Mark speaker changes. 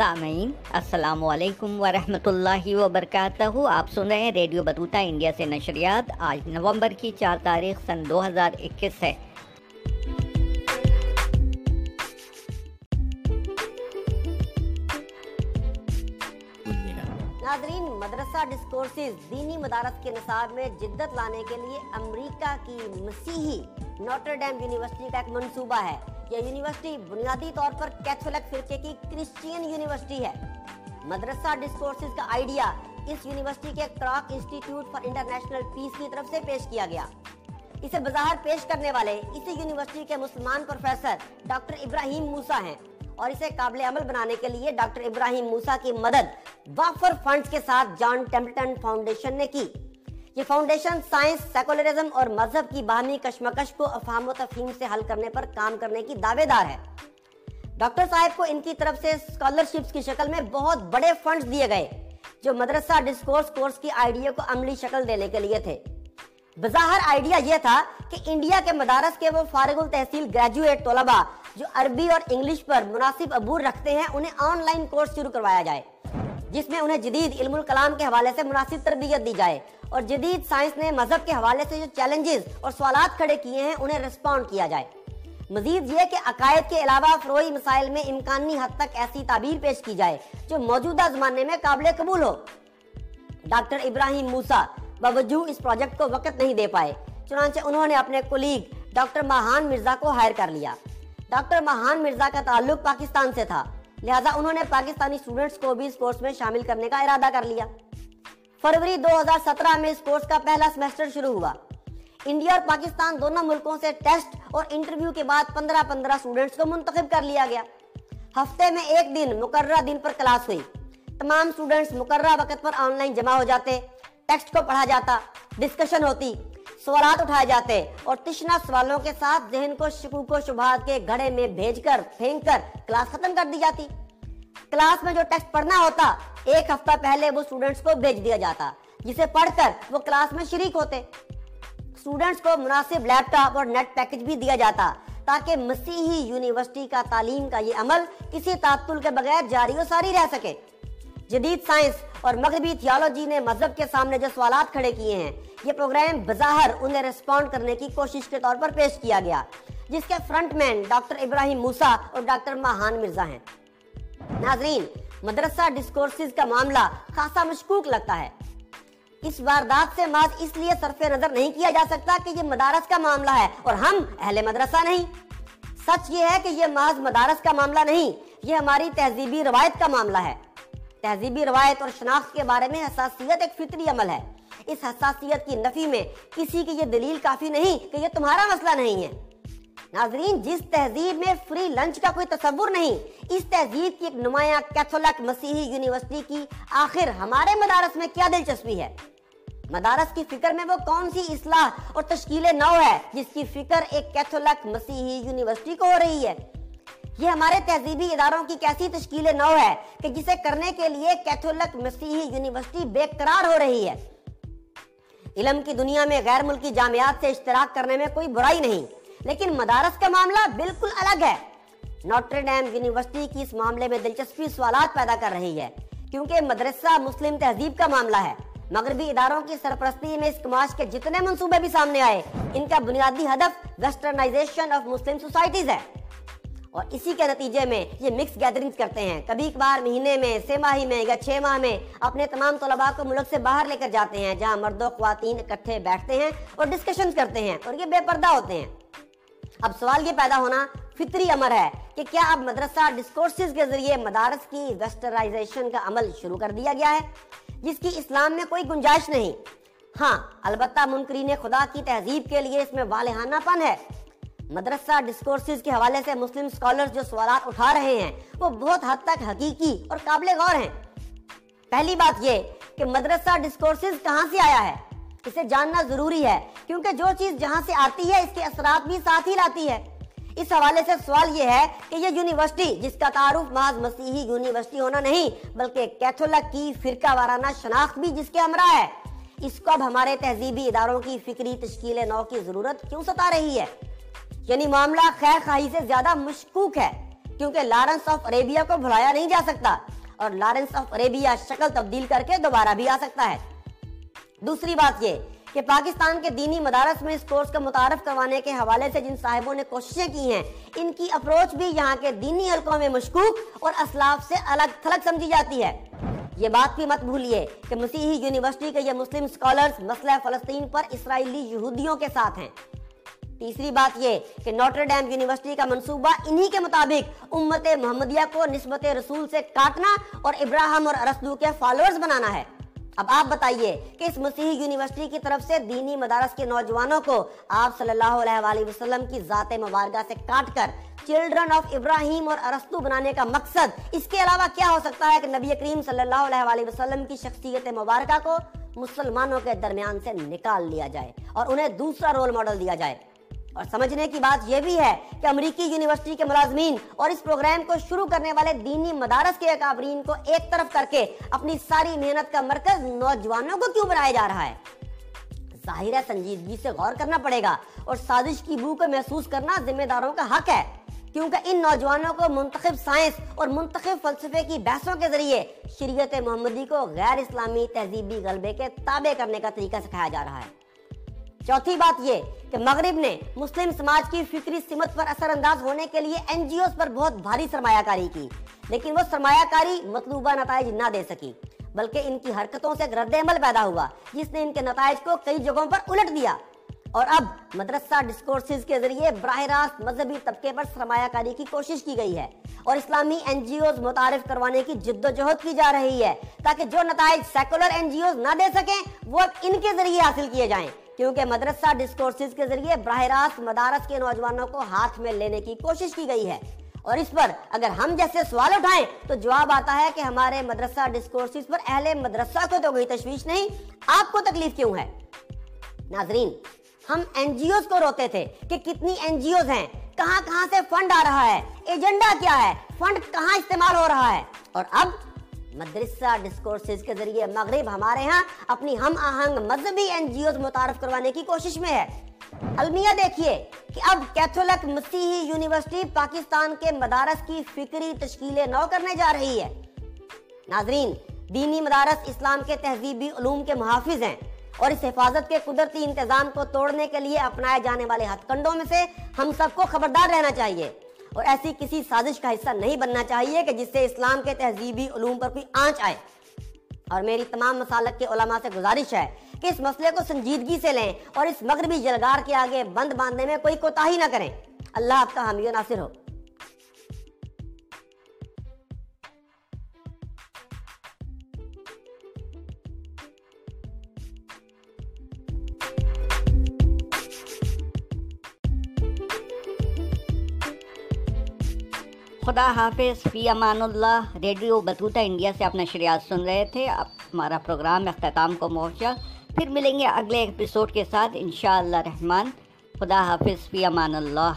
Speaker 1: سامعین، السلام علیکم ورحمۃ اللہ وبرکاتہ۔ آپ سن رہے ہیں ریڈیو بطوطہ انڈیا سے نشریات۔ آج نومبر کی چار تاریخ سن دو ہزار اکیس ہے۔
Speaker 2: ناظرین، مدرسہ ڈسکورسز دینی مدارس کے نصاب میں جدت لانے کے لیے امریکہ کی مسیحی نوٹر ڈیم یونیورسٹی کا ایک منصوبہ ہے۔ یہ یونیورسٹی بنیادی طور پر کیتھولک فرقے کی کرسچین یونیورسٹی ہے۔ مدرسہ ڈسکورسز کا آئیڈیا اس یونیورسٹی کے Kroc Institute for International Peace کی طرف سے پیش کیا گیا۔ اسے بظاہر پیش کرنے والے اسی یونیورسٹی کے مسلمان پروفیسر ڈاکٹر ابراہیم موسا ہیں اور اسے قابل عمل بنانے کے لیے ڈاکٹر ابراہیم موسا کی مدد وافر فنڈز کے ساتھ جان ٹیمپلٹن فاؤنڈیشن نے کی۔ یہ فاؤنڈیشن سائنس سیکولرزم اور مذہب کی باہمی کشمکش کو افہام و تفہیم سے حل کرنے پر کام کرنے کی دعوے دار ہے۔ ڈاکٹر صاحب کو ان کی طرف سے اسکالرشپس کی شکل میں بہت بڑے فنڈز دیے گئے، جو مدرسہ ڈسکورس کورس کی آئیڈیا کو عملی شکل دینے کے لیے تھے۔ بظاہر آئیڈیا یہ تھا کہ انڈیا کے مدارس کے وہ فارغ التحصیل گریجویٹ طلبہ جو عربی اور انگلش پر مناسب عبور رکھتے ہیں، انہیں آن لائن کورس شروع کروایا جائے۔ جس میں انہیں جدید علم الکلام کے حوالے سے مناسب تربیت دی جائے اور جدید سائنس نے مذہب کے حوالے سے جو چیلنجز اور سوالات کھڑے کیے ہیں، انہیں رسپونڈ کیا جائے۔ مزید یہ کہ عقائد کے علاوہ فروئی مسائل میں امکانی حد تک ایسی تعبیر پیش کی جائے جو موجودہ زمانے میں قابل قبول ہو۔ ڈاکٹر ابراہیم موسا باوجود اس پروجیکٹ کو وقت نہیں دے پائے، چنانچہ انہوں نے اپنے کولیگ ڈاکٹر ماہان مرزا کو ہائر کر لیا۔ ڈاکٹر ماہان مرزا کا تعلق پاکستان سے تھا۔ لہٰذا انہوں نے پاکستانی اسٹوڈنٹس کو بھی اس کورس میں شامل کرنے کا ارادہ کر لیا۔ فروری دو ہزار سترہ میں اس کورس کا پہلا سمیسٹر شروع ہوا۔ انڈیا اور پاکستان دونوں ملکوں سے ٹیسٹ اور انٹرویو کے بعد پندرہ پندرہ اسٹوڈنٹس کو منتخب کر لیا گیا۔ ہفتے میں ایک دن مقررہ دن پر کلاس ہوئی۔ تمام اسٹوڈنٹس مقررہ وقت پر آن لائن جمع ہو جاتے ٹیکسٹ کو پڑھا جاتا ڈسکشن ہوتی۔ سوالات اٹھائے جاتے اور تشنا سوالوں کے ساتھ ذہن کو شکوک و شبہات کے گھڑے میں بھیج کر، پھینک کر کلاس ختم کر دی جاتی۔ کلاس میں جو ٹیکسٹ پڑھنا ہوتا، ایک ہفتہ پہلے وہ اسٹوڈنٹس کو بھیج دیا جاتا، جسے پڑھ کر وہ کلاس میں شریک ہوتے۔ اسٹوڈنٹس کو مناسب لیپ ٹاپ اور نیٹ پیکج بھی دیا جاتا، تاکہ مسیحی یونیورسٹی کا تعلیم کا یہ عمل کسی تعطل کے بغیر جاری و ساری رہ سکے۔ جدید سائنس اور مغربی تھیالوجی نے مذہب کے سامنے جو سوالات کھڑے کیے ہیں، یہ پروگرام بظاہر انہیں ریسپونڈ کرنے کی کوشش کے طور پر پیش کیا گیا، جس کے فرنٹ مین ڈاکٹر ابراہیم موسا اور ڈاکٹر ماہان مرزا ہیں۔ ناظرین، مدرسہ ڈسکورسز کا معاملہ خاصا مشکوک لگتا ہے۔ اس واردات سے محض اس لیے صرف نظر نہیں کیا جا سکتا کہ یہ مدارس کا معاملہ ہے اور ہم اہل مدرسہ نہیں۔ سچ یہ ہے کہ یہ محض مدارس کا معاملہ نہیں، یہ ہماری تہذیبی روایت کا معاملہ ہے۔ تہذیبی روایت اور شناخت کے بارے میں حساسیت ایک فطری عمل ہے۔ اس حساسیت کی نفی میں کسی کی یہ دلیل کافی نہیں کہ یہ تمہارا مسئلہ نہیں ہے۔ ناظرین، جس تہذیب میں فری لنچ کا کوئی تصور نہیں، اس تہذیب کی ایک نمایاں کیتھولک مسیحی یونیورسٹی کی آخر ہمارے مدارس میں کیا دلچسپی ہے؟ مدارس کی فکر میں وہ کون سی اصلاح اور تشکیل نو ہے جس کی فکر ایک کیتھولک مسیحی یونیورسٹی کو ہو رہی ہے؟ یہ ہمارے تہذیبی اداروں کی کیسی تشکیل نو ہے کہ جسے کرنے کے لیے کیتھولک مسیحی یونیورسٹی بے قرار ہو رہی ہے۔ علم کی دنیا میں غیر ملکی جامعات سے اشتراک کرنے میں کوئی برائی نہیں، لیکن مدارس کا معاملہ بالکل الگ ہے۔ نوٹر ڈیم یونیورسٹی کی اس معاملے میں دلچسپی سوالات پیدا کر رہی ہے، کیونکہ مدرسہ مسلم تہذیب کا معاملہ ہے۔ مغربی اداروں کی سرپرستی میں اس کماش کے جتنے منصوبے بھی سامنے آئے، ان کا بنیادی ہدف ویسٹرنائزیشن آف مسلم سوسائٹیز ہے۔ اور اسی کے نتیجے میں یہ مکس گیدرنگ کرتے ہیں۔ کبھی کبھار مہینے میں سے ماہی میں یا چھ ماہ میں اپنے تمام طلباء کو ملک سے باہر لے کر جاتے ہیں، جہاں مرد و خواتین اکٹھے بیٹھتے ہیں اور ڈسکشن کرتے ہیں اور یہ بے پردہ ہوتے ہیں۔ اب سوال یہ پیدا ہونا فطری امر ہے کہ کیا اب مدرسہ ڈسکورسز کے ذریعے مدارس کی ویسٹرائزیشن کا عمل شروع کر دیا گیا ہے؟ جس کی اسلام میں کوئی گنجائش نہیں۔ ہاں البتہ منکرین خدا کی تہذیب کے لیے اس میں والہانہ پن ہے۔ مدرسہ ڈسکورسز کے حوالے سے مسلم سکولرز جو سوالات اٹھا رہے ہیں، وہ بہت حد تک حقیقی اور قابل غور ہیں۔ پہلی بات یہ کہ مدرسہ ڈسکورسز کہاں سے آیا ہے؟ اسے جاننا ضروری ہے، کیونکہ جو چیز جہاں سے آتی ہے، اس کے اثرات بھی ساتھ ہی لاتی ہے۔ اس حوالے سے سوال یہ ہے کہ یہ یونیورسٹی، جس کا تعارف محض مسیحی یونیورسٹی ہونا نہیں، بلکہ کیتھولک کی فرقہ وارانہ شناخت بھی جس کے ہمراہ ہے۔ اس کو اب ہمارے تہذیبی اداروں کی فکری تشکیل نو کی ضرورت کیوں ستا رہی ہے؟ یعنی معاملہ خیر خواہی سے زیادہ مشکوک ہے، کیونکہ لارنس آف عربیہ کو بھلایا نہیں جا سکتا اور لارنس آف عربیہ شکل تبدیل کر کے دوبارہ بھی آ سکتا ہے۔ دوسری بات یہ کہ پاکستان کے دینی مدارس میں اس کورس کا متعارف کروانے کے حوالے سے جن صاحبوں نے کوششیں کی ہیں، ان کی اپروچ بھی یہاں کے دینی حلقوں میں مشکوک اور اسلاف سے الگ تھلگ سمجھی جاتی ہے۔ یہ بات بھی مت بھولیے کہ مسیحی یونیورسٹی کے یہ مسلم سکولرز مسئلہ فلسطین پر اسرائیلی یہودیوں کے ساتھ ہیں۔ تیسری بات یہ کہ نوٹر ڈیم یونیورسٹی کا منصوبہ انہی کے مطابق امت محمدیہ کو نسبت رسول سے کاٹنا اور ابراہم اور ارسدو کے فالورز بنانا ہے۔ اب آپ بتائیے کہ اس مسیحی یونیورسٹی کی طرف سے دینی مدارس کے نوجوانوں کو آپ صلی اللہ علیہ وآلہ وسلم کی ذات مبارکہ سے کاٹ کر چلڈرن آف ابراہیم اور ارستو بنانے کا مقصد اس کے علاوہ کیا ہو سکتا ہے کہ نبی کریم صلی اللہ علیہ وآلہ وسلم کی شخصیت مبارکہ کو مسلمانوں کے درمیان سے نکال لیا جائے اور انہیں دوسرا رول ماڈل دیا جائے؟ اور سمجھنے کی بات یہ بھی ہے کہ امریکی یونیورسٹی کے ملازمین اور اس پروگرام کو شروع کرنے والے دینی مدارس کے اکابرین کو ایک طرف کر کے اپنی ساری محنت کا مرکز نوجوانوں کو کیوں بنایا جا رہا ہے؟ ظاہر ہے سنجیدگی سے غور کرنا پڑے گا اور سازش کی بو کو محسوس کرنا ذمہ داروں کا حق ہے، کیونکہ ان نوجوانوں کو منتخب سائنس اور منتخب فلسفے کی بحثوں کے ذریعے شریعت محمدی کو غیر اسلامی تہذیبی غلبے کے تابع کرنے کا طریقہ سکھایا جا رہا ہے۔ چوتھی بات یہ کہ مغرب نے مسلم سماج کی فکری سمت پر اثر انداز ہونے کے لیے این جی اوز پر بہت بھاری سرمایہ کاری کی، لیکن وہ سرمایہ کاری مطلوبہ نتائج نہ دے سکی، بلکہ ان کی حرکتوں سے رد عمل پیدا ہوا، جس نے ان کے نتائج کو کئی جگہوں پر الٹ دیا۔ اور اب مدرسہ ڈسکورسز کے ذریعے براہ راست مذہبی طبقے پر سرمایہ کاری کی کوشش کی گئی ہے اور اسلامی این جی اوز متعارف کروانے کی جد و جہد کی جا رہی ہے تاکہ جو نتائج سیکولر این جی اوز نہ دے سکیں، وہ ان کے ذریعے حاصل کیے جائیں۔ کیونکہ مدرسہ ڈسکورسز کے ذریعے براہ راست مدارس کے نوجوانوں کو ہاتھ میں لینے کی کوشش کی گئی ہے۔ اور اس پر اگر ہم جیسے سوال اٹھائیں تو جواب آتا ہے کہ ہمارے مدرسہ ڈسکورسز پر اہل مدرسہ کو تو کوئی تشویش نہیں، آپ کو تکلیف کیوں ہے؟ ناظرین، ہم این جی اوز کو روتے تھے کہ کتنی این جی اوز ہیں، کہاں کہاں سے فنڈ آ رہا ہے ایجنڈا کیا ہے فنڈ کہاں استعمال ہو رہا ہے۔ اور اب مدرسہ ڈسکورسز کے ذریعے مغرب ہمارے ہاں اپنی ہم آہنگ مذہبی این جی اوز متعارف کروانے کی کوشش میں ہے۔ المیہ دیکھیے کہ اب کیتھولک مسیحی یونیورسٹی پاکستان کے مدارس کی فکری تشکیلیں نو کرنے جا رہی ہے۔ ناظرین، دینی مدارس اسلام کے تہذیبی علوم کے محافظ ہیں اور اس حفاظت کے قدرتی انتظام کو توڑنے کے لیے اپنائے جانے والے ہتھ کنڈوں میں سے ہم سب کو خبردار رہنا چاہیے۔ اور ایسی کسی سازش کا حصہ نہیں بننا چاہیے کہ جس سے اسلام کے تہذیبی علوم پر کوئی آنچ آئے۔ اور میری تمام مسالک کے علماء سے گزارش ہے کہ اس مسئلے کو سنجیدگی سے لیں اور اس مغربی جلگار کے آگے بند باندھنے میں کوئی کوتاہی نہ کریں۔ اللہ آپ کا حامی و ناصر ہو۔
Speaker 1: خدا حافظ، فی Aman Ullah, radio Battuta India سے اپنا شریعت سن رہے تھے۔ اب ہمارا پروگرام اختتام کو پہنچا۔ پھر ملیں گے اگلے ایپیسوڈ کے ساتھ، انشاءاللہ رحمان۔ خدا حافظ، فی امان اللہ۔